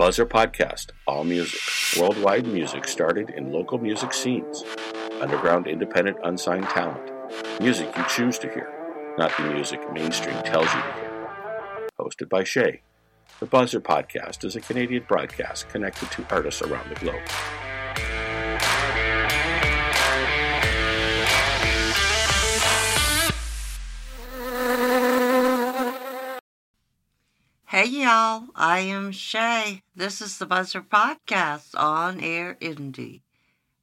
Buzzr Podcast, all music, worldwide music started in local music scenes, underground independent unsigned talent, music you choose to hear, not the music mainstream tells you to hear. Hosted by Shay. The Buzzr Podcast is a Canadian broadcast connected to artists around the globe. Hey y'all, I am Shay. This is the Buzzr Podcast on Air Indie.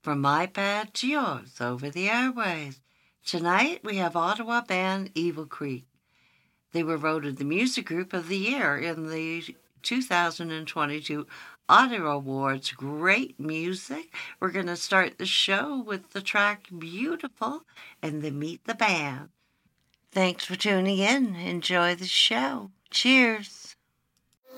From my pad to yours over the airways. Tonight we have Ottawa band Evil Creek. They were voted the Music Group of the Year in the 2022 Ottawa Awards. Great music. We're going to start the show with the track Beautiful and then meet the band. Thanks for tuning in. Enjoy the show. Cheers.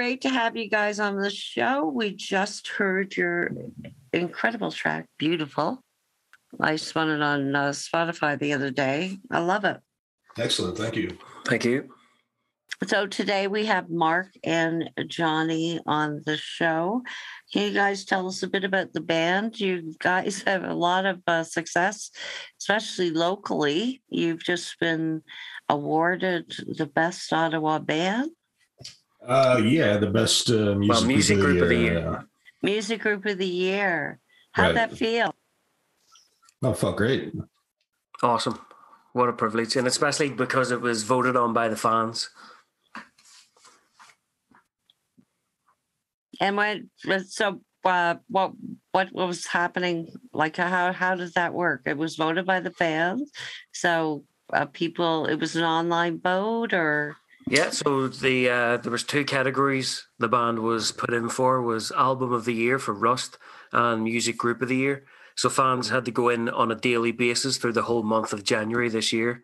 great to have you guys on the show. We just heard your incredible track, Beautiful. I spun it on uh, Spotify the other day. I love it. Excellent. Thank you. Thank you. So today we have Mark and Johnny on the show. Can you guys tell us a bit about the band? You guys have a lot of uh, success, especially locally. You've just been awarded the best Ottawa band, Uh, yeah, the best uh, music, Well, music group of the year. uh, music group of the year. How'd Right. that feel? Oh, felt great. Awesome. What a privilege. And especially because it was voted on by the fans. And when so uh, what what was happening? Like how how does that work? It was voted by the fans, so uh, people. It was an online vote, or Yeah, so the uh, there was two categories the band was put in for was album of the year for Rust and music group of the year. So fans had to go in on a daily basis through the whole month of January this year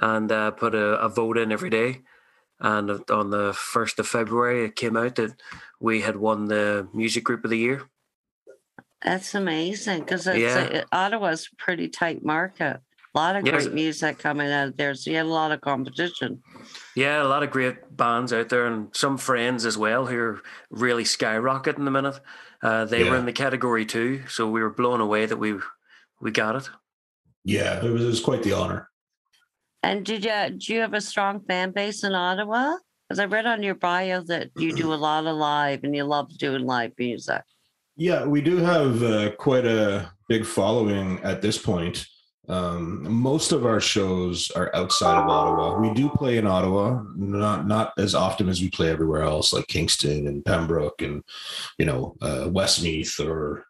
and uh, put a, a vote in every day. And on the first of February, it came out that we had won the music group of the year. That's amazing because Yeah. Ottawa's a pretty tight market. A lot of Yes. great music coming out there, so you had a lot of competition. Yeah, a lot of great bands out there, and some friends as well who are really skyrocketing the minute. Uh, they were in the category too, so we were blown away that we we got it. Yeah, it was, it was quite the honor. And did you do you have a strong fan base in Ottawa? Because I read on your bio that you do a lot of live and you love doing live music. Yeah, we do have uh, quite a big following at this point. Um, most of our shows are outside of Ottawa. We do play in Ottawa, not not as often as we play everywhere else, like Kingston and Pembroke and you know uh, Westmeath or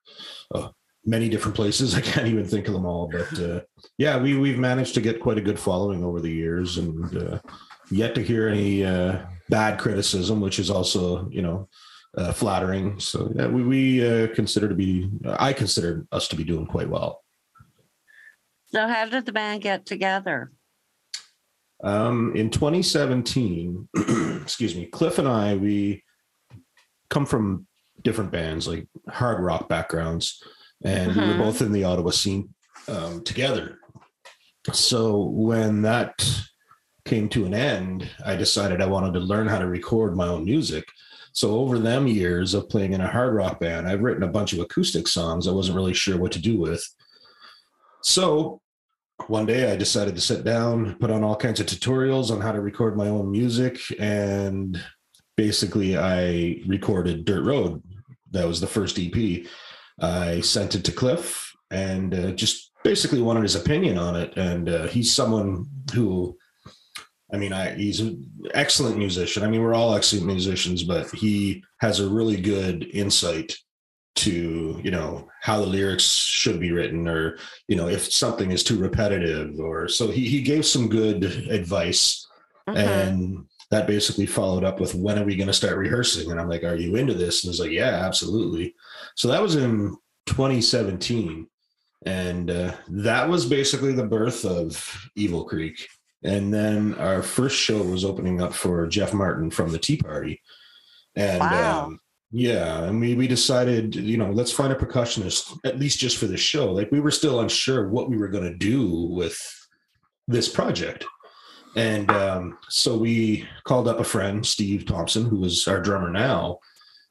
uh, many different places. I can't even think of them all, but uh, yeah, we we've managed to get quite a good following over the years, and uh, yet to hear any uh, bad criticism, which is also you know uh, flattering. So yeah, we we consider to be I consider us to be doing quite well. So how did the band get together? Um, in 2017, excuse me, Cliff and I we come from different bands like hard rock backgrounds, and we were both in the Ottawa scene um, together. So when that came to an end, I decided I wanted to learn how to record my own music. So over them years of playing in a hard rock band, I've written a bunch of acoustic songs I wasn't really sure what to do with. So one day I decided to sit down, put on all kinds of tutorials on how to record my own music, and basically I recorded Dirt Road. That was the first EP. I sent it to Cliff and uh, just basically wanted his opinion on it. And uh, he's someone who, I mean, I, he's an excellent musician. I mean, we're all excellent musicians, but he has a really good insight to you know how the lyrics should be written or you know if something is too repetitive or so he, he gave some good advice Mhm. and that basically followed up with when are we going to start rehearsing? And i'm like are you into this? And he's like yeah absolutely. So that was in 2017 and uh, that was basically the birth of evil creek. And then our first show was opening up for jeff martin from the tea party. And Wow. um, yeah, and we we decided, you know, let's find a percussionist at least just for the show. Like we were still unsure what we were going to do with this project, and um, so we called up a friend, Steve Thompson, who was our drummer now,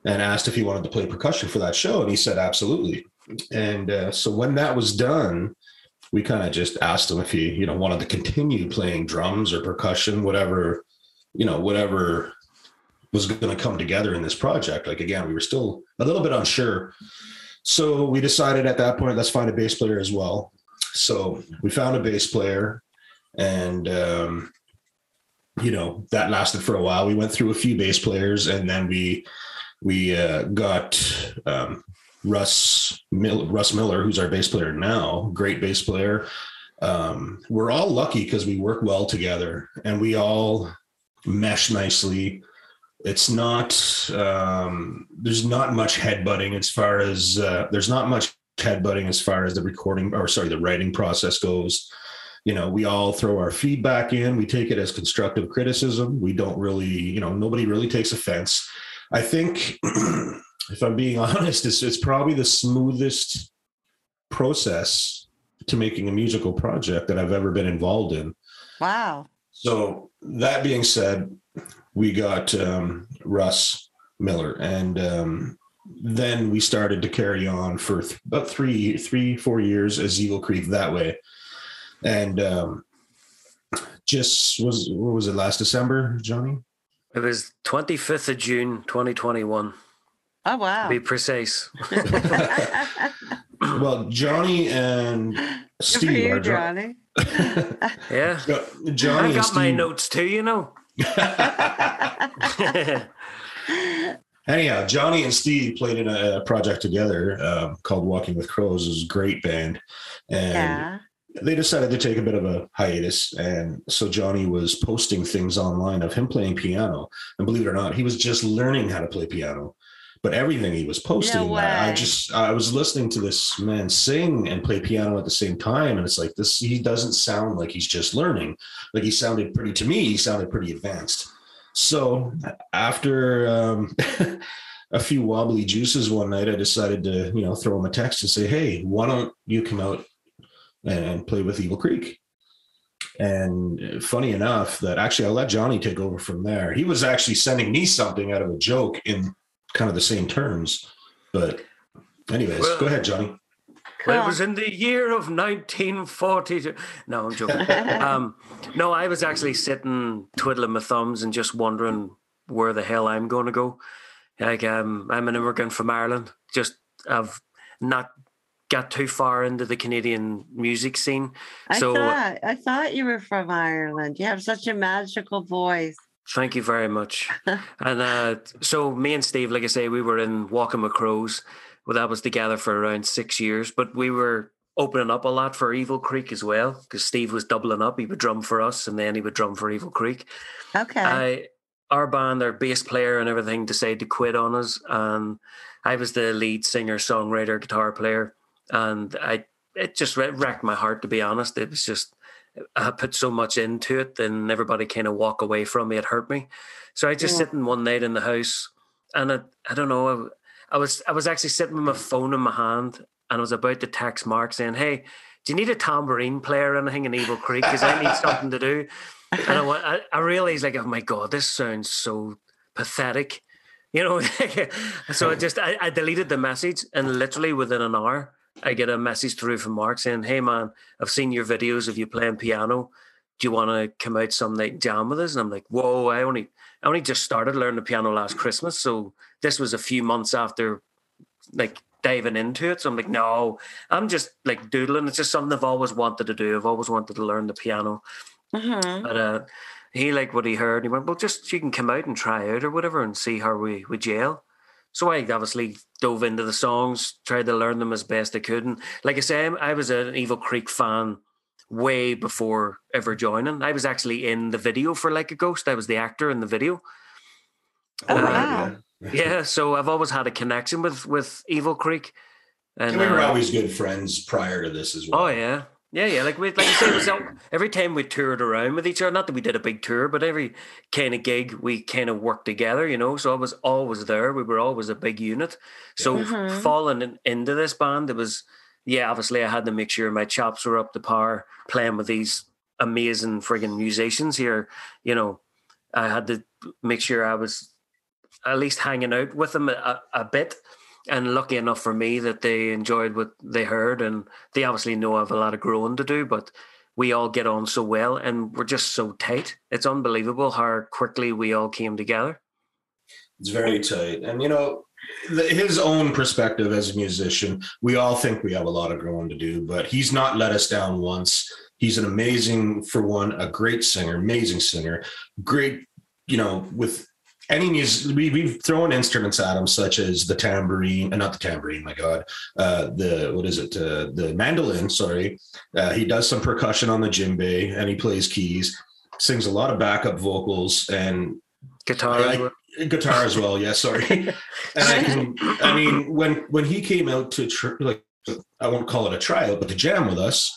and asked if he wanted to play percussion for that show, and he said absolutely. And uh, so when that was done, we kind of just asked him if he, you know, wanted to continue playing drums or percussion, whatever, you know, whatever was going to come together in this project. Like again, we were still a little bit unsure. So we decided at that point, let's find a bass player as well. So we found a bass player and um, you know, that lasted for a while. We went through a few bass players and then we we uh, got um, Russ Mill, Russ Miller, who's our bass player now, great bass player. Um, we're all lucky because we work well together and we all mesh nicely it's not um there's not much headbutting as far as uh, there's not much headbutting as far as the recording or sorry the writing process goes. You know we all throw our feedback in we take it as constructive criticism we don't really you know nobody really takes offense. I think if i'm being honest it's, it's probably the smoothest process to making a musical project that i've ever been involved in. Wow. so that being said, we got um, Russ Miller, and um, then we started to carry on for th- about three, three, four years as Evil Creek that way, and um, just was what was it last December, Johnny? It was 25th of June 2021, Oh to wow. be precise. Well, Johnny and Good for Steve you, are dr- Johnny. Yeah. Johnny I and got my notes too, you know. Anyhow, Johnny and Steve played in a, project together um, called Walking with Crows. It was a great band, and yeah. they decided to take a bit of a hiatus. And so Johnny was posting things online of him playing piano. And believe it or not, he was just learning how to play piano. But everything he was posting, I, I just I was listening to this man sing and play piano at the same time, and it's like this. He doesn't sound like he's just learning. Like he sounded pretty to me. He sounded pretty advanced. So after um, a few wobbly juices one night, I decided to you know throw him a text and say, "Hey, why don't you come out and play with Evil Creek?" And funny enough, that actually I let Johnny take over from there. He was actually sending me something out of a joke in kind of the same terms. But, anyways, Well- go ahead, Johnny. Well, it was in the year of 1942. No, I'm joking. um, no, I was actually sitting twiddling my thumbs and just wondering where the hell I'm going to go. Like, um, I'm an immigrant from Ireland. Just I've not got too far into the Canadian music scene. I So- thought I thought you were from Ireland. You have such a magical voice. Thank you very much. and uh, so me and Steve, like I say, we were in Walking with Crows. Well, that was together for around six years, but we were opening up a lot for Evil Creek as well because Steve was doubling up. He would drum for us, and then he would drum for Evil Creek. Okay. I, our band, our bass player and everything, decided to quit on us, and I was the lead singer, songwriter, guitar player, and I it just wrecked my heart to be honest. It was just I put so much into it, and everybody kind of walk away from me. It hurt me, so I just Yeah. sitting one night in the house, and I, I don't know. I, I was I was actually sitting with my phone in my hand, and I was about to text Mark saying, "Hey." Do you need a tambourine player or anything in Evil Creek? Because I need something to do. And I, I, I realized, like, oh my God, this sounds so pathetic. You know, so I just I, I deleted the message, and literally within an hour, I get a message through from Mark saying, "Hey man, I've seen your videos of you playing piano. Do you want to come out some night and jam with us?" And I'm like, "Whoa, I only I only just started learning the piano last Christmas, so this was a few months after like diving into it. So I'm like, no, I'm just like doodling. It's just something I've always wanted to do. I've always wanted to learn the piano." Mhm. But uh, he liked what he heard. He went, well, just you can come out and try out or whatever and see how we we gel. So I obviously dove into the songs, tried to learn them as best I could. And like I say, I'm- was an Evil Creek fan way before ever joining. I was actually in the video for Like a Ghost. I was the actor in the video. Oh, Uh, wow. Yeah, so I've always had a connection with with Evil Creek. And, And we were uh, always good friends prior to this as well. Oh yeah, yeah, yeah. Like we, like I say, it was every time we toured around with each other. Not that we did a big tour, but every kind of gig we kind of worked together. You know, so I was always there. We were always a big unit. So Mhm. falling in, into this band, it was yeah. Obviously, I had to make sure my chops were up to par playing with these amazing friggin' musicians here. You know, I had to make sure I was at least hanging out with them a, a bit. And lucky enough for me that they enjoyed what they heard, and they obviously know I have a lot of growing to do, but we all get on so well and we're just so tight. It's unbelievable how quickly we all came together. It's very tight. And, you know, his own perspective as a musician, we all think we have a lot of growing to do, but he's not let us down once. He's an amazing, for one, a great singer, amazing singer, great, you know, with any music, we, we've thrown instruments at him, such as the tambourine, uh, not the tambourine, my God, uh, the, what is it, uh, the mandolin, sorry. Uh, he does some percussion on the djembe and he plays keys, sings a lot of backup vocals, and Guitar, I guitar as well. Yeah, sorry. and I can, I mean, when when he came out to tr- like, I won't call it a trial but to jam with us,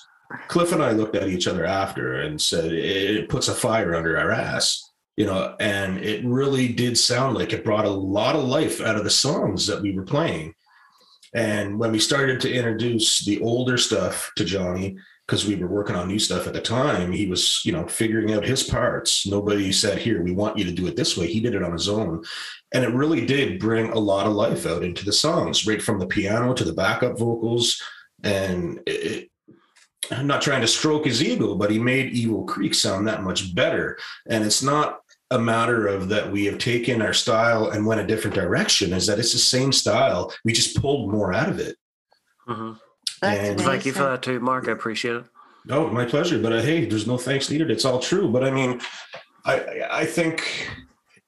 Cliff and I looked at each other after and said it puts a fire under our ass, you know. And it really did sound like it brought a lot of life out of the songs that we were playing. And when we started to introduce the older stuff to Johnny, because we were working on new stuff at the time, he was, you know, figuring out his parts. Nobody said, "Here, we want you to do it this way." He did it on his own, and it really did bring a lot of life out into the songs, right from the piano to the backup vocals. And it, I'm not trying to stroke his ego, but he made Evil Creek sound that much better. And it's not a matter of that we have taken our style and went a different direction. Is that it's the same style? We just pulled more out of it. hmm That's And- Thank you for that too, Mark. I appreciate it. Oh, my pleasure. But uh, hey, there's no thanks needed. It's all true. But I mean, I I think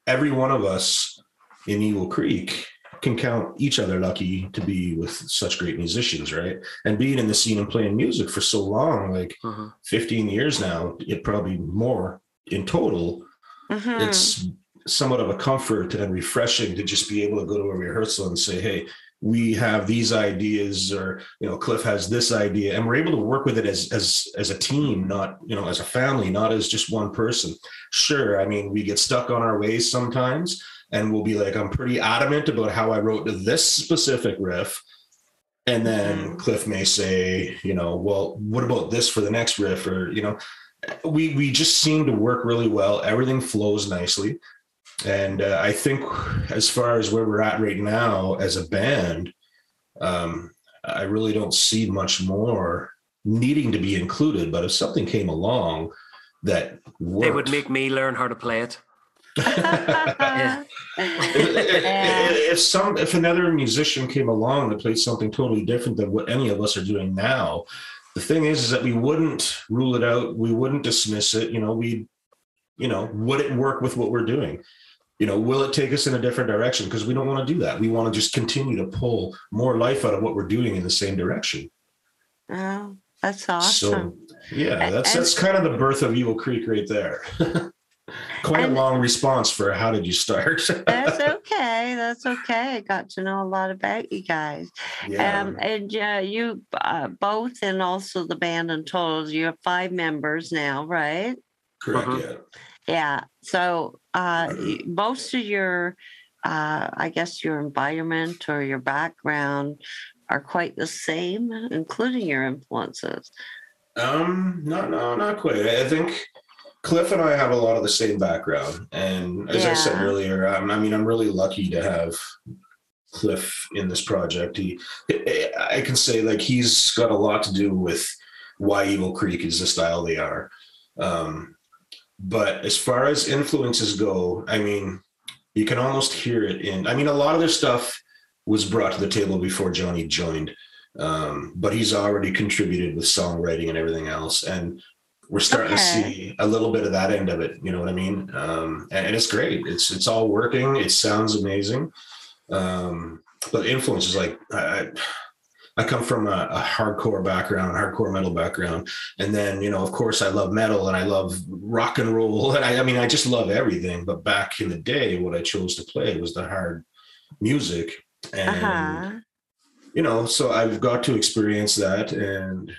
every one of us in Evil Creek can count each other lucky to be with such great musicians, right? And being in the scene and playing music for so long, like Mhm. 15 years now, it probably more in total. Mhm. It's somewhat of a comfort and refreshing to just be able to go to a rehearsal and say, hey, we have these ideas or you know cliff has this idea and we're able to work with it as as as a team not you know as a family not as just one person sure i mean we get stuck on our ways sometimes and we'll be like i'm pretty adamant about how i wrote this specific riff and then Mhm. cliff may say you know well what about this for the next riff or you know we we just seem to work really well everything flows nicely and uh, I think as far as where we're at right now as a band, um, I really don't see much more needing to be included. But if something came along that worked, They would make me learn how to play it. If, if some if another musician came along that played something totally different than what any of us are doing now, the thing is, is that we wouldn't rule it out. We wouldn't dismiss it. You know, we, you know, would it work with what we're doing? You know, will it take us in a different direction? Because we don't want to do that. We want to just continue to pull more life out of what we're doing in the same direction. Oh, that's awesome. So yeah, that's and- that's kind of the birth of Evil Creek right there. Quite And- a long response for how did you start? that's okay. That's okay. I got to know a lot about you guys. yeah. Um, and uh, you uh, both, and also the band in total, you have five members now, right? Correct. Mhm. Yeah. Yeah. So uh, y- most of your, uh, I guess, your environment or your background are quite the same, including your influences. Um, no, no, not quite. I think Cliff and I have a lot of the same background, and as I said Yeah. earlier, um, I mean, I'm really lucky to have Cliff in this project. He, I can say, like, he's got a lot to do with why Evil Creek is the style they are. Um, but as far as influences go, I mean, you can almost hear it in. I mean, a lot of their stuff was brought to the table before Johnny joined um, but he's already contributed with songwriting and everything else and we're starting to see a little bit of that end of it you know what i mean? Um, and, and it's great. It's it's all working. It sounds amazing. Um, but influences like i i, come from a, a hardcore background hardcore metal background. And then you know of course i love metal and i love rock and roll. And i, I mean i just love everything. But back in the day what i chose to play was the hard music. And Uh huh. you know, so I've got to experience that. And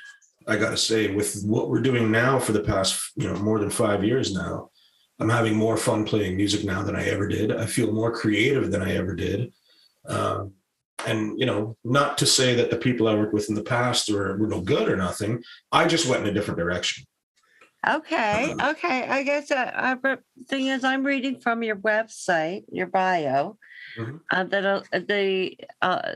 I got to say, with what we're doing now for the past, you know, more than five years now, I'm having more fun playing music now than I ever did. I feel more creative than I ever did. Um, and, you know, not to say that the people I worked with in the past were, were no good or nothing. I just went in a different direction. Okay. Uh, Okay. I guess uh, I, thing is, I'm reading from your website, your bio, Mhm. uh, that uh, the uh,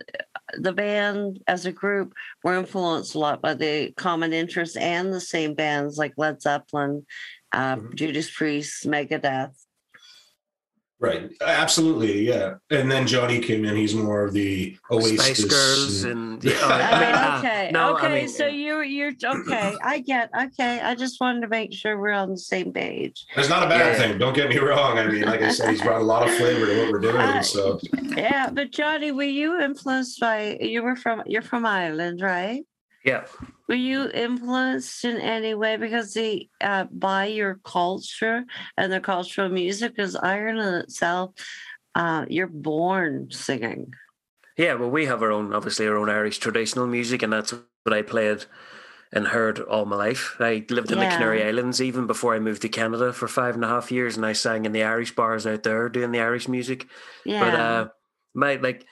the band as a group were influenced a lot by the common interests and the same bands like Led Zeppelin, uh, Mhm. Judas Priest, Megadeth. Right. Absolutely. Yeah. And then Johnny came in. He's more of the Oasis. Spice Girls and- and yeah, oh, I mean, uh, okay. no, okay. I mean, so you're you're okay. I get. Okay. I just wanted to make sure we're on the same page. It's not a bad Yeah. thing. Don't get me wrong. I mean, like I said, he's brought a lot of flavor to what we're doing. Uh, So Yeah, but Johnny, were you influenced by? You were from. You're from Ireland, right? yeah, Were you influenced in any way because the uh, by your culture and the cultural music? Because Ireland itself, uh, you're born singing. yeah. Well, we have our own, obviously, our own Irish traditional music, and that's what I played and heard all my life. I lived in the Canary Islands even before I moved to Canada for five and a half years, and I sang in the Irish bars out there doing the Irish music. Yeah. But uh, my like,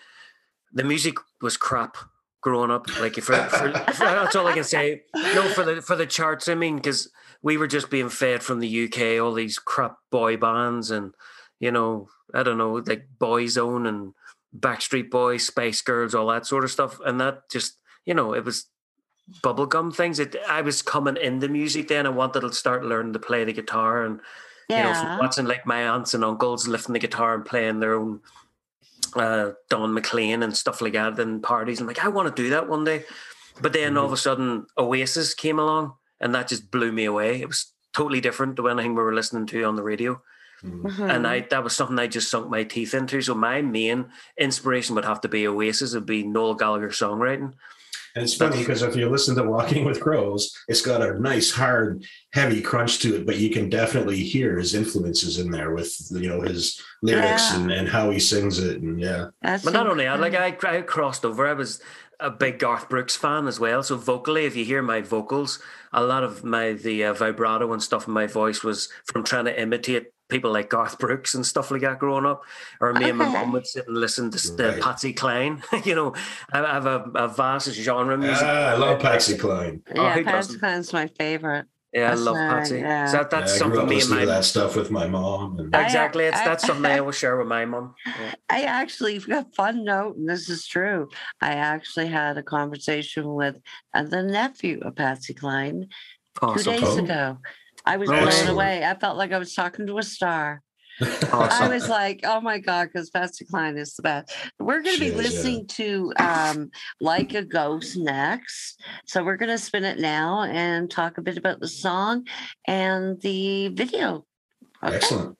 the music was crap growing up. Like, for, for, for that's all I can say. No, for the for the charts. I mean, because we were just being fed from the UK all these crap boy bands, and you know, I don't know, like Boyzone and Backstreet Boys, Spice Girls, all that sort of stuff, and that just you know, it was bubblegum things. It I was coming into music then. I wanted to start learning to play the guitar and you know, watching like my aunts and uncles lifting the guitar and playing their own uh, Don McLean and stuff like that and parties. I'm like, I want to do that one day. But then all of a sudden, Oasis came along and that just blew me away. It was totally different to anything we were listening to on the radio. Mhm. and I that was something I just sunk my teeth into. So my main inspiration would have to be Oasis. It'd be Noel Gallagher songwriting. And it's funny because if you listen to Walking with Crows, it's got a nice, hard, heavy crunch to it, but you can definitely hear his influences in there with you know his lyrics Yeah. and, and how he sings it, and yeah, That's But not only that, like. I, I crossed over. I was a big Garth Brooks fan as well. So vocally, if you hear my vocals, a lot of my the uh, vibrato and stuff in my voice was from trying to imitate people like Garth Brooks and stuff like that growing up. Or me and my Okay. mum would sit and listen to Right. Patsy Cline. you know, I I have a, a vast genre music. ah, I love Patsy Cline. Oh, yeah, who Patsy doesn't? Cline's my favorite. yeah, I love right, Patsy. yeah. So that, that's Yeah, something me and my that stuff with my mom. And, exactly. It's I- that's something I will share with my mom. Yeah. I actually, a fun note, and this is true. I actually had a conversation with uh, the nephew of Patsy Cline two days Oh. ago. I was blown away. I felt like I was talking to a star. I was like, oh my God, because Patsy Cline is the best. We're going to be is, yeah. listening to um, Like a Ghost next. So we're going to spin it now and talk a bit about the song and the video. Okay. Excellent.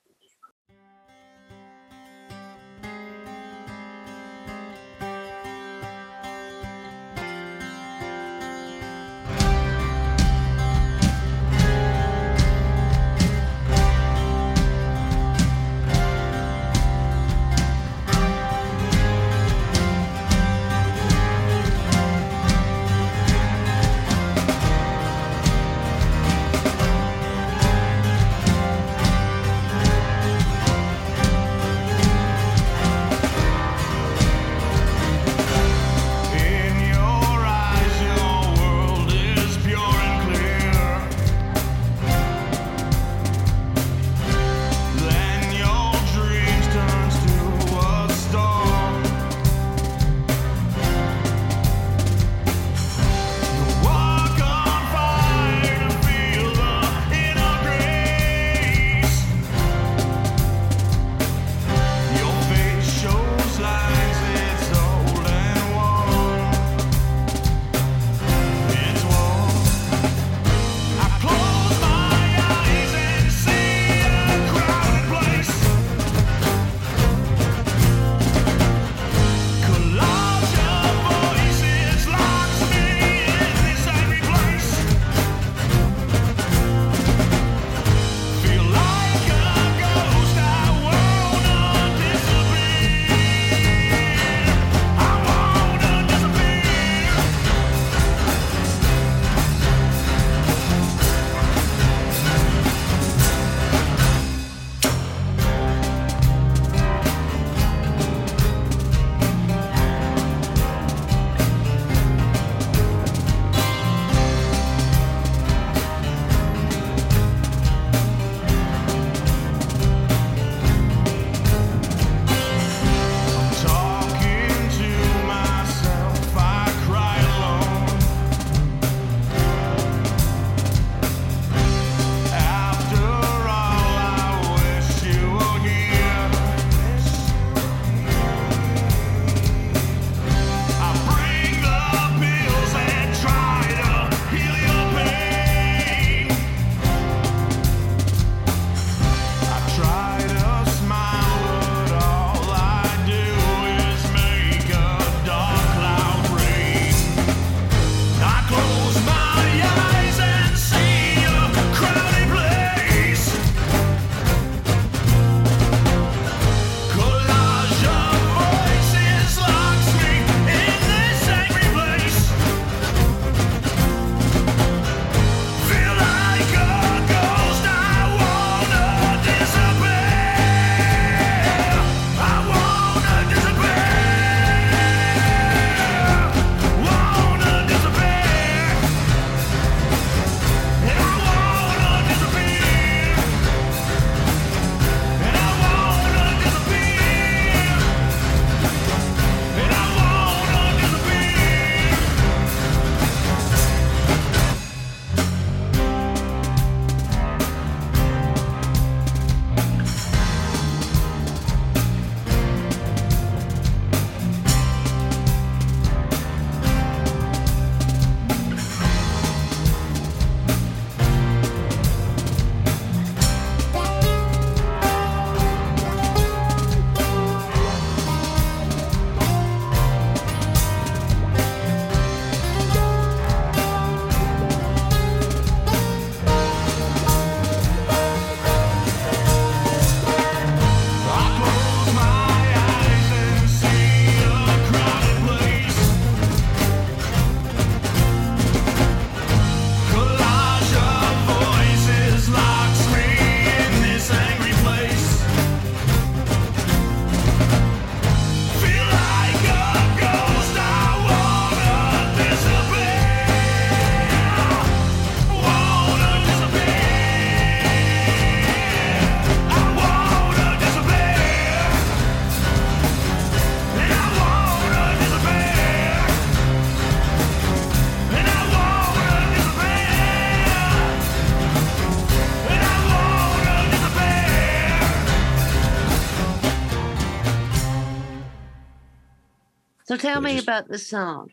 Tell me just- about the song.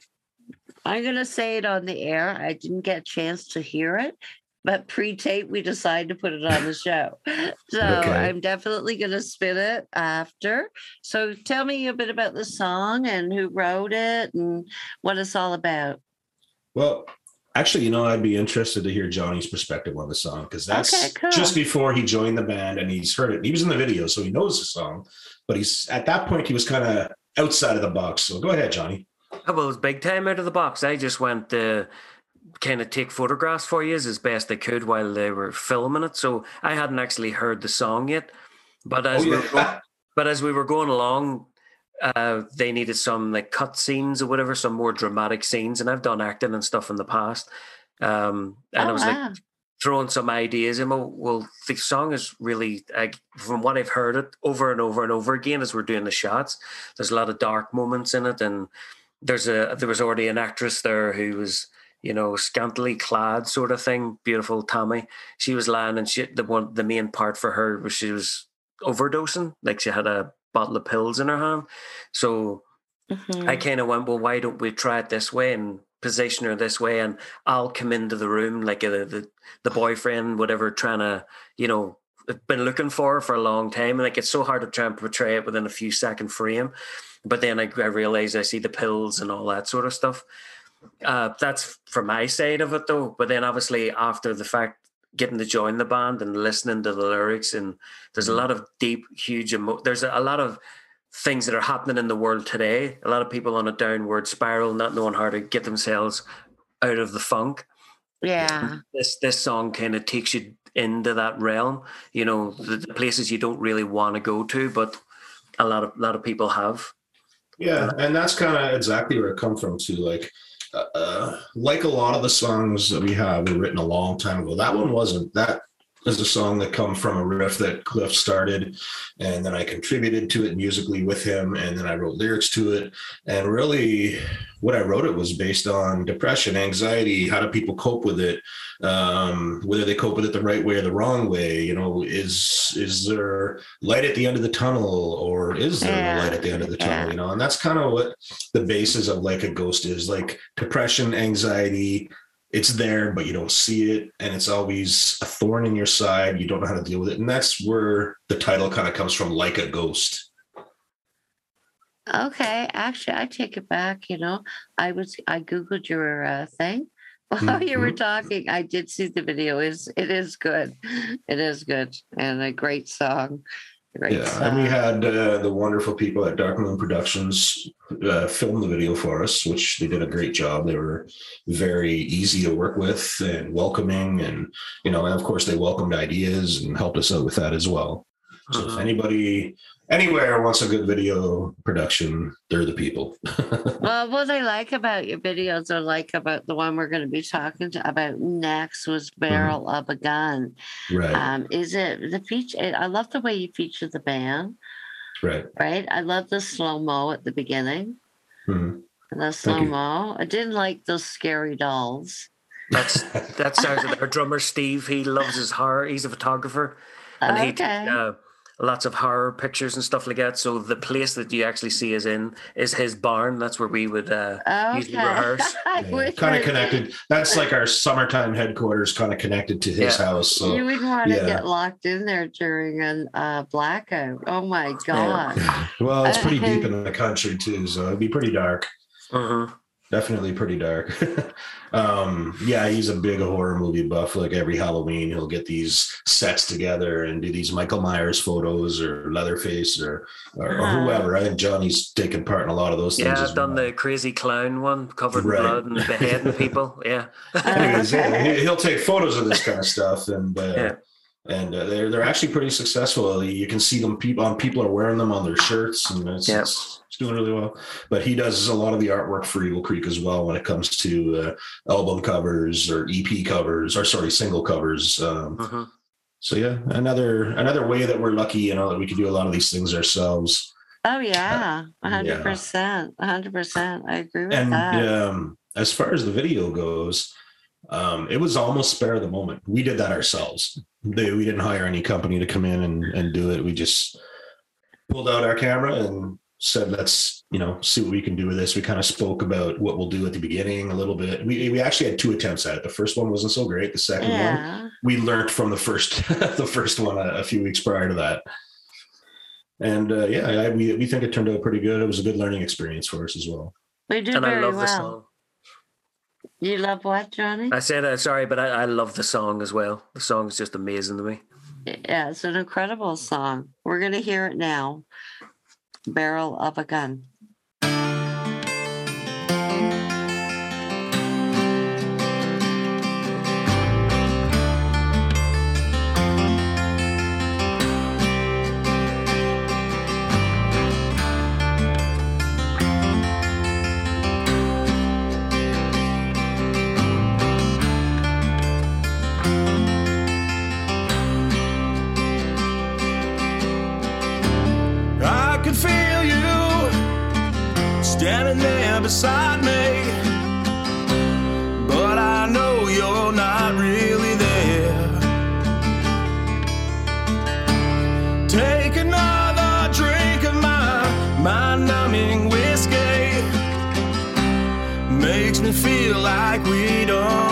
I'm going to say it on the air. I didn't get a chance to hear it, but pre tape, we decided to put it on the show. So Okay. I'm definitely going to spin it after. So tell me a bit about the song and who wrote it and what it's all about. Well, actually, you know, I'd be interested to hear Johnny's perspective on the song because that's Okay, cool. just before he joined the band and he's heard it. He was in the video, so he knows the song, but he's at that point he was kind of outside of the box. So go ahead, Johnny. Oh, well, it's big time out of the box. I just went to kind of take photographs for you as best I could while they were filming it. So I hadn't actually heard the song yet. But as Oh, we were go- but as we were going along, uh, they needed some like cut scenes or whatever, some more dramatic scenes. And I've done acting and stuff in the past. Um, and I Oh, was like, wow. Throwing some ideas in. Well, well, the song is really, like, from what I've heard it over and over and over again as we're doing the shots. There's a lot of dark moments in it, and there's a there was already an actress there who was, you know, scantily clad sort of thing. Beautiful Tammy. She was lying, and she the one the main part for her was she was overdosing, like she had a bottle of pills in her hand. So Mhm. I kind of went, well, why don't we try it this way and position her this way, and I'll come into the room like a, the the boyfriend, whatever, trying to, you know, been looking for for a long time, and like it's so hard to try and portray it within a few second frame. But then I, I realize I see the pills and all that sort of stuff. Uh, that's for my side of it, though. But then obviously after the fact, getting to join the band and listening to the lyrics, and there's a lot of deep, huge emo- There's a lot of things that are happening in the world today. A lot of people on a downward spiral, not knowing how to get themselves out of the funk. yeah. This this song kind of takes you into that realm. You know, the, the places you don't really want to go to, but a lot of a lot of people have. Yeah, and that's kind of exactly where it come from too. Like, uh, uh, like a lot of the songs that we have were written a long time ago. That one wasn't. That is a song that come from a riff that Cliff started, and then I contributed to it musically with him, and then I wrote lyrics to it. And really, what I wrote it was based on depression, anxiety. How do people cope with it? Um, whether they cope with it the right way or the wrong way. You know, is is there light at the end of the tunnel, or is there Yeah, light at the end of the tunnel? yeah. You know, and that's kind of what the basis of like a ghost is like depression, anxiety. It's there, but you don't see it, and it's always a thorn in your side. You don't know how to deal with it, and that's where the title kind of comes from, like a ghost. Okay, actually, I take it back. You know, I was I googled your uh, thing while you were Mhm. talking. I did see the video. is It is good. It is good and a great song. Great Yeah, song. and we had uh, the wonderful people at Dark Moon Productions uh, film the video for us, which they did a great job. They were very easy to work with and welcoming, and you know, and of course, they welcomed ideas and helped us out with that as well. So if Mhm. anybody anywhere wants a good video production, they're the people. well, what I like about your videos, or like about the one we're going to be talking to, about next, was barrel of a gun. right, Um, is it the feature? I love the way you feature the band. right. Right, I love the slow mo at the beginning. Mhm. The slow mo. I didn't like those scary dolls. That's that's our, our drummer Steve. He loves his horror. He's a photographer, and he Okay. takes uh, lots of horror pictures and stuff like that. So the place that you actually see is in is his barn. That's where we would uh, usually rehearse. I wish kind of connected. That's like our summertime headquarters, kind of connected to his Yeah. house. So you wouldn't want to yeah. get locked in there during a uh, blackout. Oh my god! well, it's pretty deep in the country too, so it'd be pretty dark. Mhm. Definitely pretty dark. um, yeah, he's a big horror movie buff. Like every Halloween, he'll get these sets together and do these Michael Myers photos or Leatherface or or, or Uh-huh. whoever. I think Johnny's taken part in a lot of those things. Yeah, I've done well. the crazy clown one, covered Right. in blood and beheading people. Yeah. Anyways, yeah, he- he'll take photos of this kind of stuff, and uh, Yeah. And uh, they're they're actually pretty successful. You can see them. People on people are wearing them on their shirts, and it's, Yeah. it's, it's doing really well. But he does a lot of the artwork for Evil Creek as well when it comes to uh, album covers or EP covers, or sorry, single covers. Um, Mhm. so yeah, another another way that we're lucky, you know, that we can do a lot of these things ourselves. Oh yeah, hundred percent, hundred percent. I agree with and that. um, as far as the video goes, um, it was almost spare of the moment. We did that ourselves. They, we didn't hire any company to come in and, and do it. We just pulled out our camera and said, let's, you know, see what we can do with this. We kind of spoke about what we'll do at the beginning a little bit. We, we actually had two attempts at it. The first one wasn't so great. The second one, we learned from the first, the first one a, a few weeks prior to that. And uh, yeah, I, we, we think it turned out pretty good. It was a good learning experience for us as well. We do and I very love the well. You love what, Johnny? I said uh, sorry, but I, I love the song as well. The song is just amazing to me. Yeah, it's an incredible song. We're going to hear it now. Barrel of a Gun. Beside me, but I know you're not really there. Take another drink of my mind numbing whiskey, makes me feel like we don't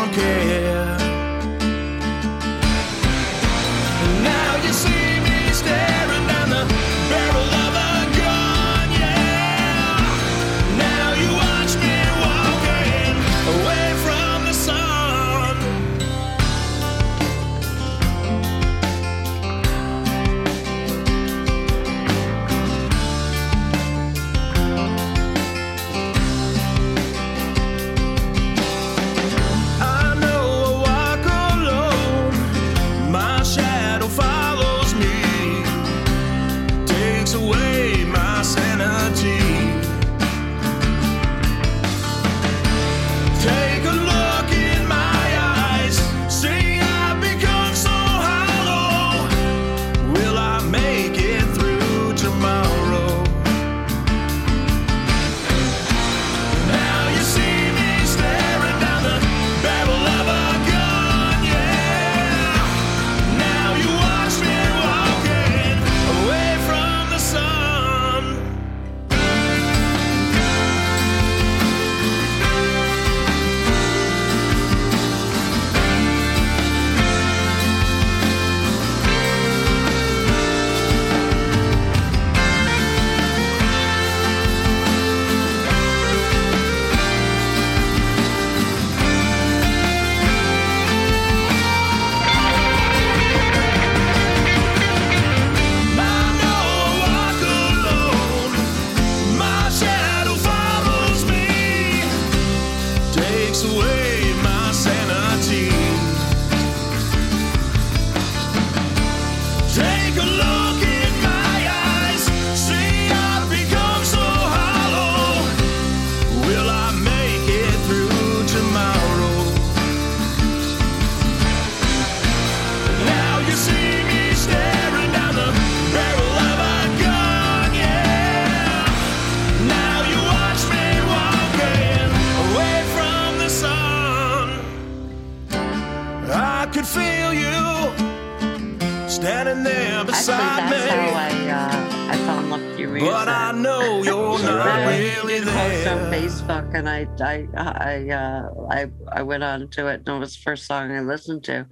I I uh, I I went on to it, and it was the first song I listened to.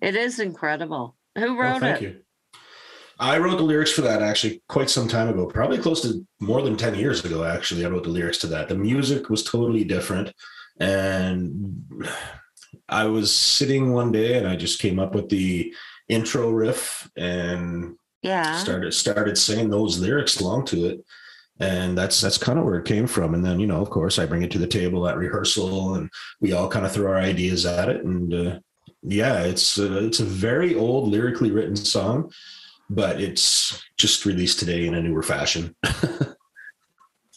It is incredible. Who Oh, wrote thank it? you. I wrote the lyrics for that actually quite some time ago, probably close to more than 10 years ago. Actually, I wrote the lyrics to that. The music was totally different. And I was sitting one day and I just came up with the intro riff and Yeah. started started singing those lyrics along to it. And that's that's kind of where it came from. And then, you know, of course, I bring it to the table at rehearsal and we all kind of throw our ideas at it. And uh, yeah, it's uh, it's a very old lyrically written song, but it's just released today in a newer fashion.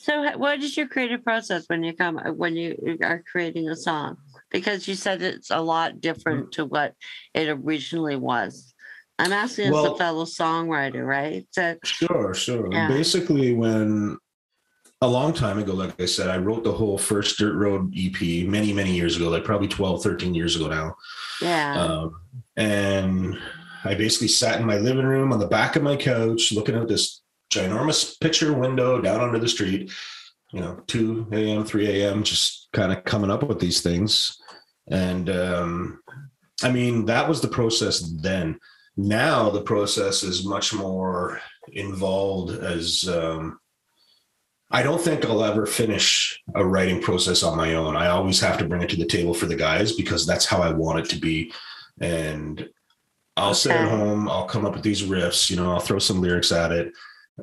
So, what is your creative process when you come uh, when you are creating a song? Because you said it's a lot different to what it originally was. I'm asking as a fellow songwriter, right? So, Sure, sure. Yeah. Basically, when a long time ago, like I said, I wrote the whole first Dirt Road EP many, many years ago, like probably 12, 13 years ago now. yeah, Um, and I basically sat in my living room on the back of my couch looking at this ginormous picture window down under the street, you know, 2 a.m., 3 a.m., just kind of coming up with these things. And um, I mean, that was the process then. Now the process is much more involved as um, I don't think I'll ever finish a writing process on my own. I always have to bring it to the table for the guys because that's how I want it to be. And I'll sit at home, I'll come up with these riffs, you know, I'll throw some lyrics at it.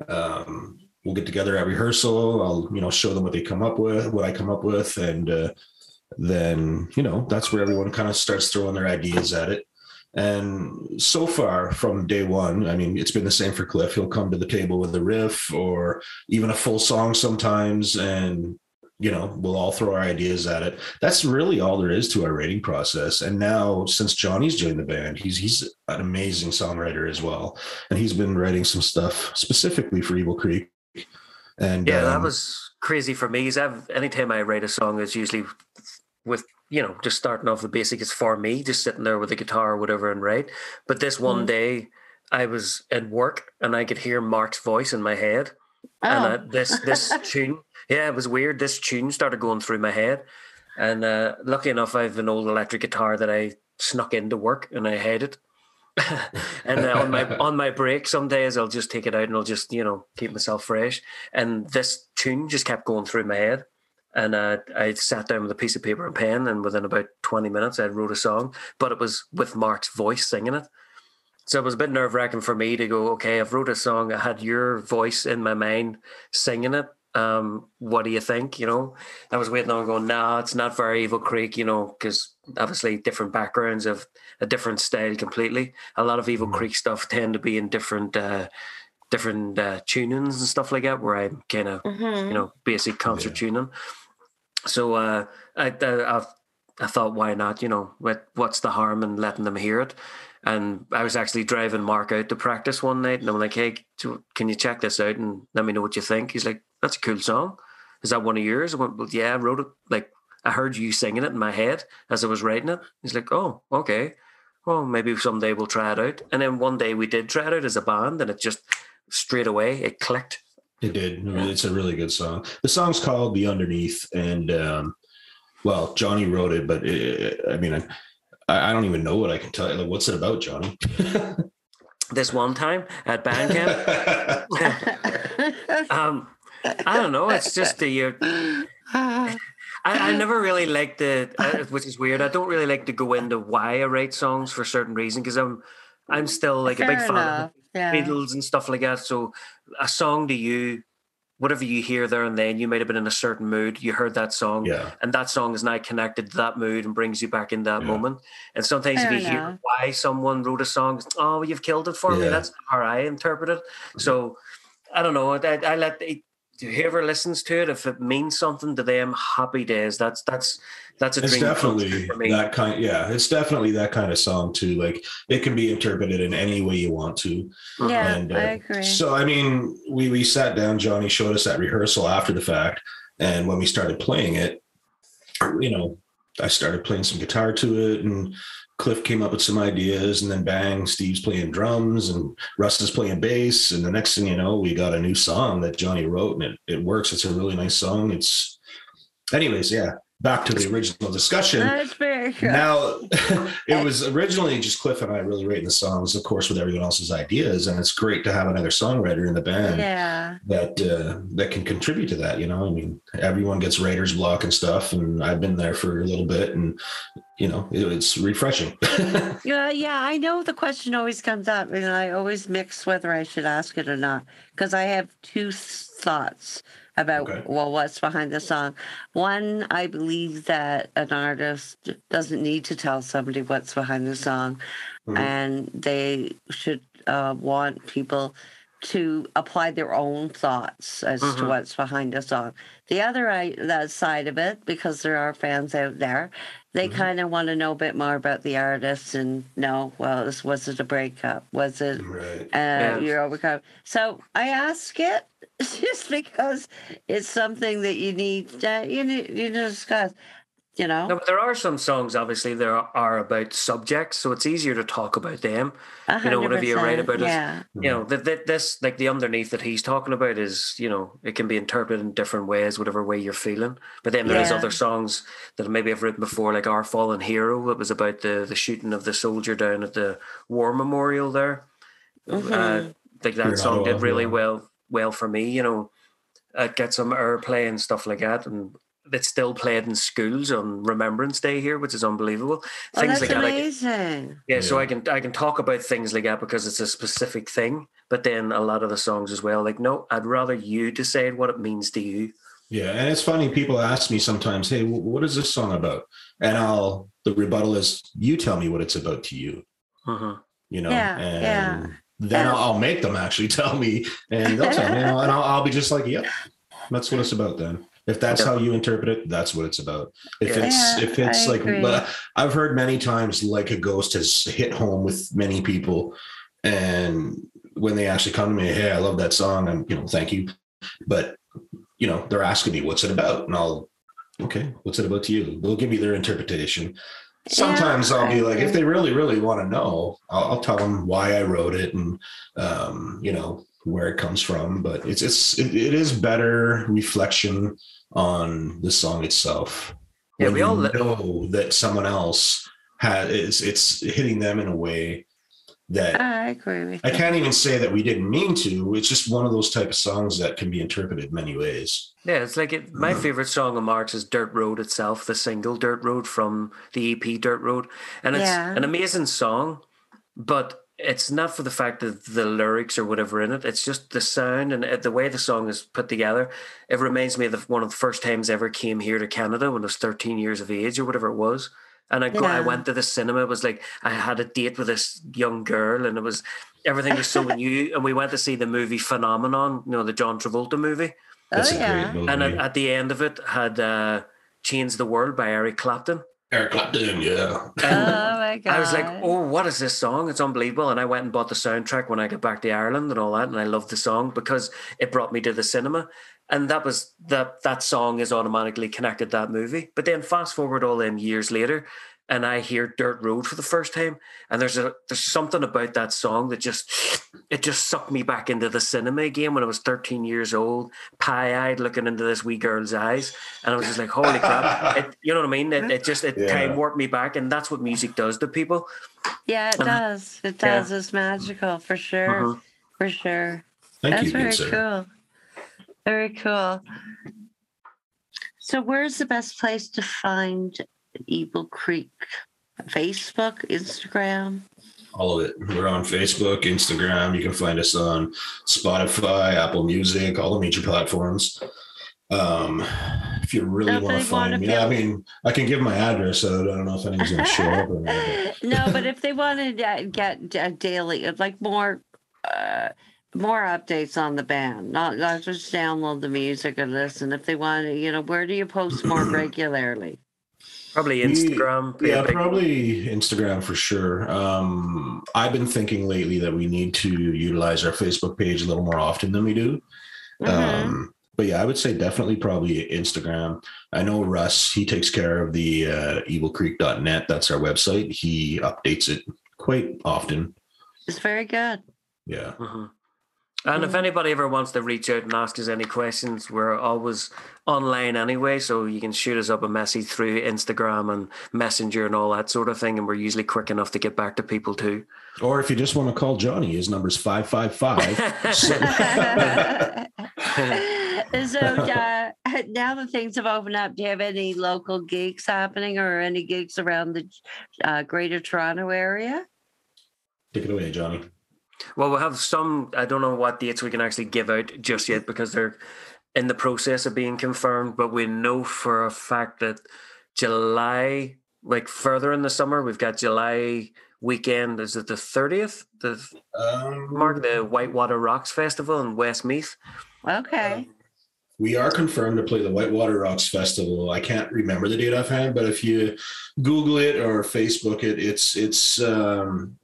Um, we'll get together at rehearsal. I'll, you know, show them what they come up with, what I come up with. And uh, then, you know, that's where everyone kind of starts throwing their ideas at it. And so far from day one, I mean, it's been the same for Cliff. He'll come to the table with a riff or even a full song sometimes. And, you know, we'll all throw our ideas at it. That's really all there is to our rating process. And now, since Johnny's joined the band, he's he's an amazing songwriter as well. And he's been writing some stuff specifically for Evil Creek. And Yeah, that um, was crazy for me. Is I've anytime I write a song, it's usually with you know just starting off the basic. It's for me, just sitting there with a guitar or whatever and write. But this one Mhm. day, I was at work and I could hear Mark's voice in my head, and uh, Oh, this this tune, yeah, it was weird. This tune started going through my head, and uh, lucky enough, I have an old electric guitar that I snuck into work and I hate it. and uh, on my on my break, some days I'll just take it out and I'll just you know keep myself fresh. And this tune just kept going through my head, and uh, I sat down with a piece of paper and pen, and within about twenty minutes, I wrote a song. But it was with Mark's voice singing it, so it was a bit nerve wracking for me to go. Okay, I've wrote a song. I had your voice in my mind singing it. Um, what do you think? You know, I was waiting on going. Nah, it's not very Evil Creek. You know, because obviously different backgrounds of a different style completely. A lot of Evil Mhm. Creek stuff tend to be in different uh different uh tunings and stuff like that where I'm kind of mhm. you know basic concert Yeah. tuning. So uh I, I I thought why not, you know, what what's the harm in letting them hear it? And I was actually driving Mark out to practice one night and I'm like, Hey, can you check this out and let me know what you think? He's like, That's a cool song. Is that one of yours? I went, Well, yeah, I wrote it like I heard you singing it in my head as I was writing it. He's like, Oh, okay. Well, maybe someday we'll try it out. And then one day we did try it out as a band, and it just straight away it clicked. It did. It's a really good song. The song's called "The Underneath," and um, well, Johnny wrote it, but it, I mean, I, I don't even know what I can tell you. Like, what's it about, Johnny? This one time at Bandcamp, um, I don't know. It's just the year. I, I never really like the, uh, which is weird. I don't really like to go into why I write songs for certain reason because I'm, I'm still like a big Fair fan of Yeah. Beatles and stuff like that. So a song to you, whatever you hear there and then, you might have been in a certain mood. You heard that song, yeah, and that song is now connected to that mood and brings you back in that Yeah. moment. And sometimes Fair if you hear why someone wrote a song, it's, oh, you've killed it for me. Yeah. Mm-hmm. That's how I interpret it. So I don't know. I, I let the, whoever listens to it, if it means something to them, happy days. That's that's that's a it's dream definitely for me. that kind. Yeah, it's definitely that kind of song too. Like it can be interpreted in any way you want to. Yeah, And, uh, I agree. So I mean, we we sat down. Johnny showed us that rehearsal after the fact, and when we started playing it, you know, I started playing some guitar to it, and Cliff came up with some ideas, and then bang, Steve's playing drums, and Russ is playing bass, and the next thing you know, we got a new song that Johnny wrote, and it, it works. It's a really nice song. It's, anyways, yeah. Back to the original discussion That's now it was originally just cliff and i really writing the songs of course with everyone else's ideas and it's great to have another songwriter in the band yeah. that uh, that can contribute to that you know? I mean everyone gets writer's block and stuff and i've been there for a little bit and you know it, it's refreshing. Yeah, yeah, I know the question always comes up, and I always mix whether I should ask it or not because I have two thoughts about Okay. well, what's behind the song. One, I believe that an artist doesn't need to tell somebody what's behind the song, Mhm. and they should uh, want people to apply their own thoughts as to Mhm. what's behind the song. The other I, that side of it, because there are fans out there, they Mhm. kind of want to know a bit more about the artist and know, well, this was it a breakup? Was it right uh, Yeah. you're overcome? So I ask it just because it's something that you need uh, you need you need to discuss. you know. No, but there are some songs, obviously, there are, are about subjects, so it's easier to talk about them. A you know, whenever you write 100%, about it, yeah. You know, that that this like the underneath that he's talking about is, you know, it can be interpreted in different ways, whatever way you're feeling. But then there is Yeah. other songs that maybe I've written before, like "Our Fallen Hero." It was about the the shooting of the soldier down at the war memorial there. Mm-hmm. Uh, like Here that in song did really well well for me. You know, it get some airplay and stuff like that, and it's still played in schools on Remembrance Day here, which is unbelievable. Oh, Things that's like that. I can- amazing. yeah, so I can I can talk about things like that because it's a specific thing. But then a lot of the songs as well, like no, I'd rather you decide what it means to you. Yeah, and it's funny. People ask me sometimes, "Hey, wh- what is this song about?" And I'll the rebuttal is, "You tell me what it's about to you." hmm You know, Yeah, and yeah. Then I'll, I'll make them actually tell me, and they'll tell me, you know, and I'll, I'll be just like, "Yep, that's what it's about." Then, if that's how you interpret it, that's what it's about. If Yeah. it's if it's I like, but I've heard many times, like a ghost has hit home with many people, and when they actually come to me, "Hey, I love that song," I'm, you know, thank you, but you know, they're asking me, "What's it about?" And I'll okay, what's it about to you? They'll give me their interpretation. Sometimes Yeah, I'll be like, if they really, really want to know, I'll, I'll tell them why I wrote it and, um, you know, where it comes from. But it's, it's, it, it is better reflection on the song itself. Yeah, when we all- know that someone else has, it's, it's hitting them in a way that I agree with I can't even say that we didn't mean to. It's just one of those type of songs that can be interpreted many ways. Yeah, it's like it, my favorite song of Mark's is "Dirt Road" itself, the single "Dirt Road" from the EP "Dirt Road," and it's Yeah. an amazing song. But it's not for the fact that the lyrics or whatever in it. It's just the sound and uh, the way the song is put together. It reminds me of the, one of the first times I ever came here to Canada when I was 13 years of age or whatever it was. And I, go, I went to the cinema. It was like I had a date with this young girl, and it was everything was so new. And we went to see the movie Phenomenon, you know, the John Travolta movie. That's oh a yeah. great movie. And at, at the end of it had uh, "Change the World" by Eric Clapton. Eric Clapton, yeah. Oh my god. I was like, "Oh, what is this song? It's unbelievable!" And I went and bought the soundtrack when I got back to Ireland and all that, and I loved the song because it brought me to the cinema. And that was that that song is automatically connected to that movie. But then fast forward all them years later, and I hear Dirt Road for the first time, and there's a there's something about that song that just it just sucked me back into the cinema again when I was 13 years old, pie-eyed, looking into this wee girl's eyes, and I was just like, "Holy crap!" It, you know what I mean? It, it just it Yeah. time warped me back, and that's what music does to people. yeah, it Um, does. It yeah. does. It's magical for sure. Mhm. For sure. Thank That's you, very good sir. cool. Very cool. So, where's the best place to find Evil Creek? Facebook, Instagram. All of it. We're on Facebook, Instagram. You can find us on Spotify, Apple Music, all the major platforms. Um, if you really want to find me, I mean, I can give my address. So I don't know if anyone's going to show up no, but if they want to uh, get uh, daily, like more, uh, more updates on the band, not not just download the music and listen. If they want to, you know, where do you post more regularly? Probably Instagram. be a Yeah, big- probably Instagram for sure. Um, I've been thinking lately that we need to utilize our Facebook page a little more often than we do. Mhm. Um, but yeah, I would say definitely probably Instagram. I know Russ, he takes care of the uh, evilcreek.net. That's our website. He updates it quite often. it's very good. Yeah. Mhm. And if Mm. anybody ever wants to reach out and ask us any questions, we're always online anyway. So you can shoot us up a message through Instagram and Messenger and all that sort of thing. And we're usually quick enough to get back to people too. Or if you just want to call Johnny, his number's 555. so uh, now that things have opened up, do you have any local gigs happening or any gigs around the uh, Greater Toronto area? Take it away, Johnny. Well, we'll have some, I don't know what dates we can actually give out just yet because they're in the process of being confirmed. But we know for a fact that July, like further in the summer, we've got July weekend. Is it the 30th? The Um, Mark, the Whitewater Rocks Festival in Westmeath. Okay. We are confirmed to play the Whitewater Rocks Festival. I can't remember the date offhand, but if you Google it or Facebook it, it's it's um, it-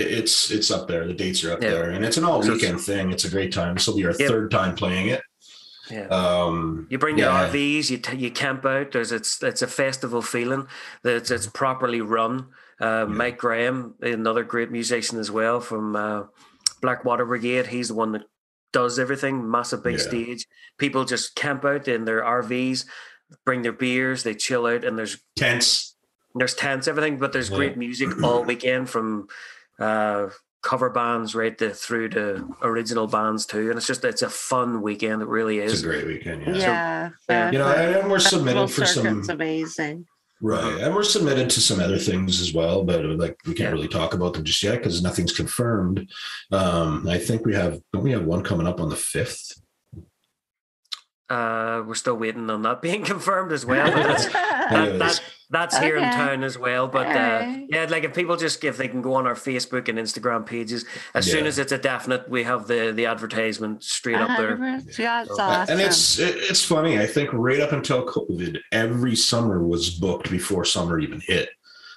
it's it's up there. The dates are up Yeah. there, and it's an all weekend thing. It's a great time. This will be our Yep. third time playing it. Yeah. Um, You bring your yeah. RVs, you t- you camp out. There's it's it's a festival feeling. It's it's properly run. Uh, Mike Graham, another great musician as well from uh, Blackwater Brigade. He's the one that does everything. Massive big Yeah. stage. People just camp out in their RVs, bring their beers, they chill out, and there's Tents. there's tents, everything. But there's Yeah. great music all weekend from uh, cover bands right to, through to original bands too. And it's just it's a fun weekend. It really is. It's a great weekend. Yeah. Yeah. yeah. You know, the and we're festival submitted for some amazing. right, and we're submitted to some other things as well, but like we can't Yeah. really talk about them just yet because nothing's confirmed. Um, I think we have don't we have one coming up on the fifth? Uh, we're still waiting on that being confirmed as well. But that's, that, that, that's here in town as well. But uh, yeah, like if people just if they can go on our Facebook and Instagram pages, as soon as it's a definite, we have the the advertisement straight up there. Yeah, it's So- awesome. And it's it, it's funny. I think right up until COVID, every summer was booked before summer even hit.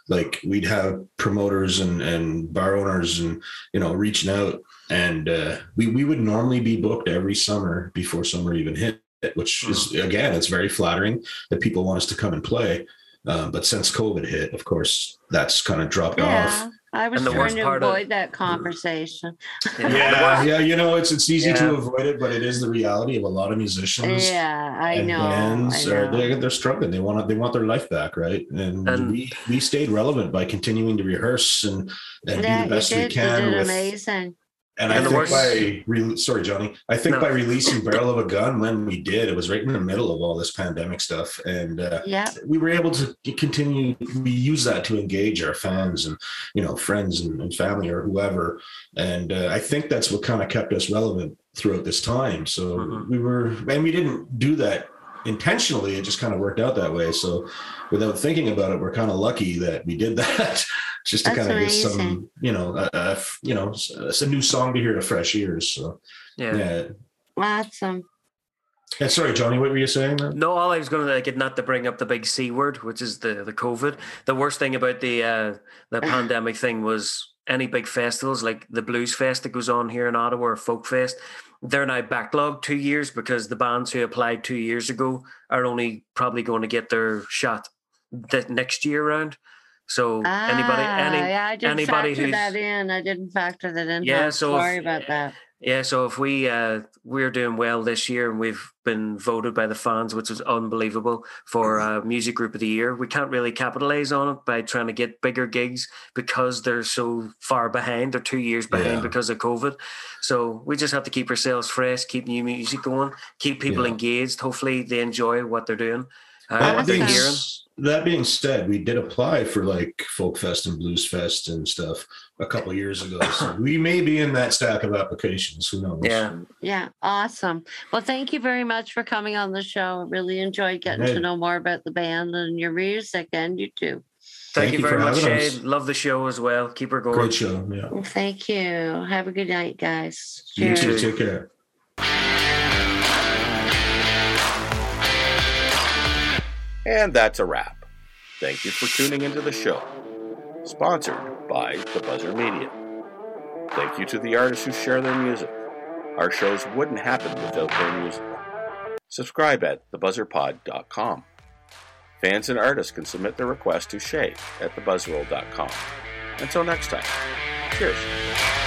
Like we'd have promoters and and bar owners and you know reaching out, and uh, we we would normally be booked every summer before summer even hit, which is again it's very flattering that people want us to come and play. Um, but since COVID hit, of course, that's kind of dropped yeah, off. I was trying to part of- avoid that conversation. Yeah, yeah, you know, it's it's easy Yeah. to avoid it, but it is the reality of a lot of musicians. Yeah, I and know. bands I are they're, they're struggling. They want they want their life back, right? And, And- we we stayed relevant by continuing to rehearse and and yeah, do the best you we can you did with. amazing. And And I think worst- by re- sorry, Johnny, I think No. by releasing Barrel of a Gun when we did, it was right in the middle of all this pandemic stuff, and uh, Yeah, we were able to continue. We use that to engage our fans and you know friends and, and family or whoever, and uh, I think that's what kind of kept us relevant throughout this time. So Mhm. we were, and we didn't do that intentionally. It just kind of worked out that way. So without thinking about it, we're kind of lucky that we did that. Just to kind of get some, you know, uh, uh, you know, it's, it's a new song to hear to fresh ears. So Yeah. yeah. awesome. Yeah, sorry, Johnny, what were you saying? There? No, all I was going to get not to bring up the big C word, which is the the COVID. The worst thing about the uh, the pandemic thing was any big festivals like the Blues Fest that goes on here in Ottawa or Folk Fest, they're now backlogged two years because the bands who applied two years ago are only probably going to get their shot the next year round. So anybody, Ah, any yeah, I didn't anybody factor who's- that in. I didn't factor that in. Yeah, I'm so if- sorry about that. Yeah, so if we uh, we're doing well this year and we've been voted by the fans, which is unbelievable for uh, music group of the year, we can't really capitalize on it by trying to get bigger gigs because they're so far behind. They're two years behind Yeah. because of COVID. So we just have to keep ourselves fresh, keep new music going, keep people Yeah. engaged. Hopefully, they enjoy what they're doing, uh, That what they're being, hearing. that being said, we did apply for like Folk Fest and Blues Fest and stuff a couple years ago. So we may be in that stack of applications. Who knows? Yeah, Yeah, awesome. Well, thank you very much for coming on the show. I really enjoyed getting Hey. to know more about the band and your music, and you too. thank, Thank you you very for much, Shay. us. Love the show as well. Keep her going. Great show. Yeah. Well, Thank you. Have a good night, guys. You too. Take care. And that's a wrap. Thank you for tuning into the show. Sponsored by The Buzzr Media. Thank you to the artists who share their music. Our shows wouldn't happen without their music. Subscribe at thebuzzrpod.com. Fans and artists can submit their requests to Shay at thebuzzroll.com. Until next time, cheers.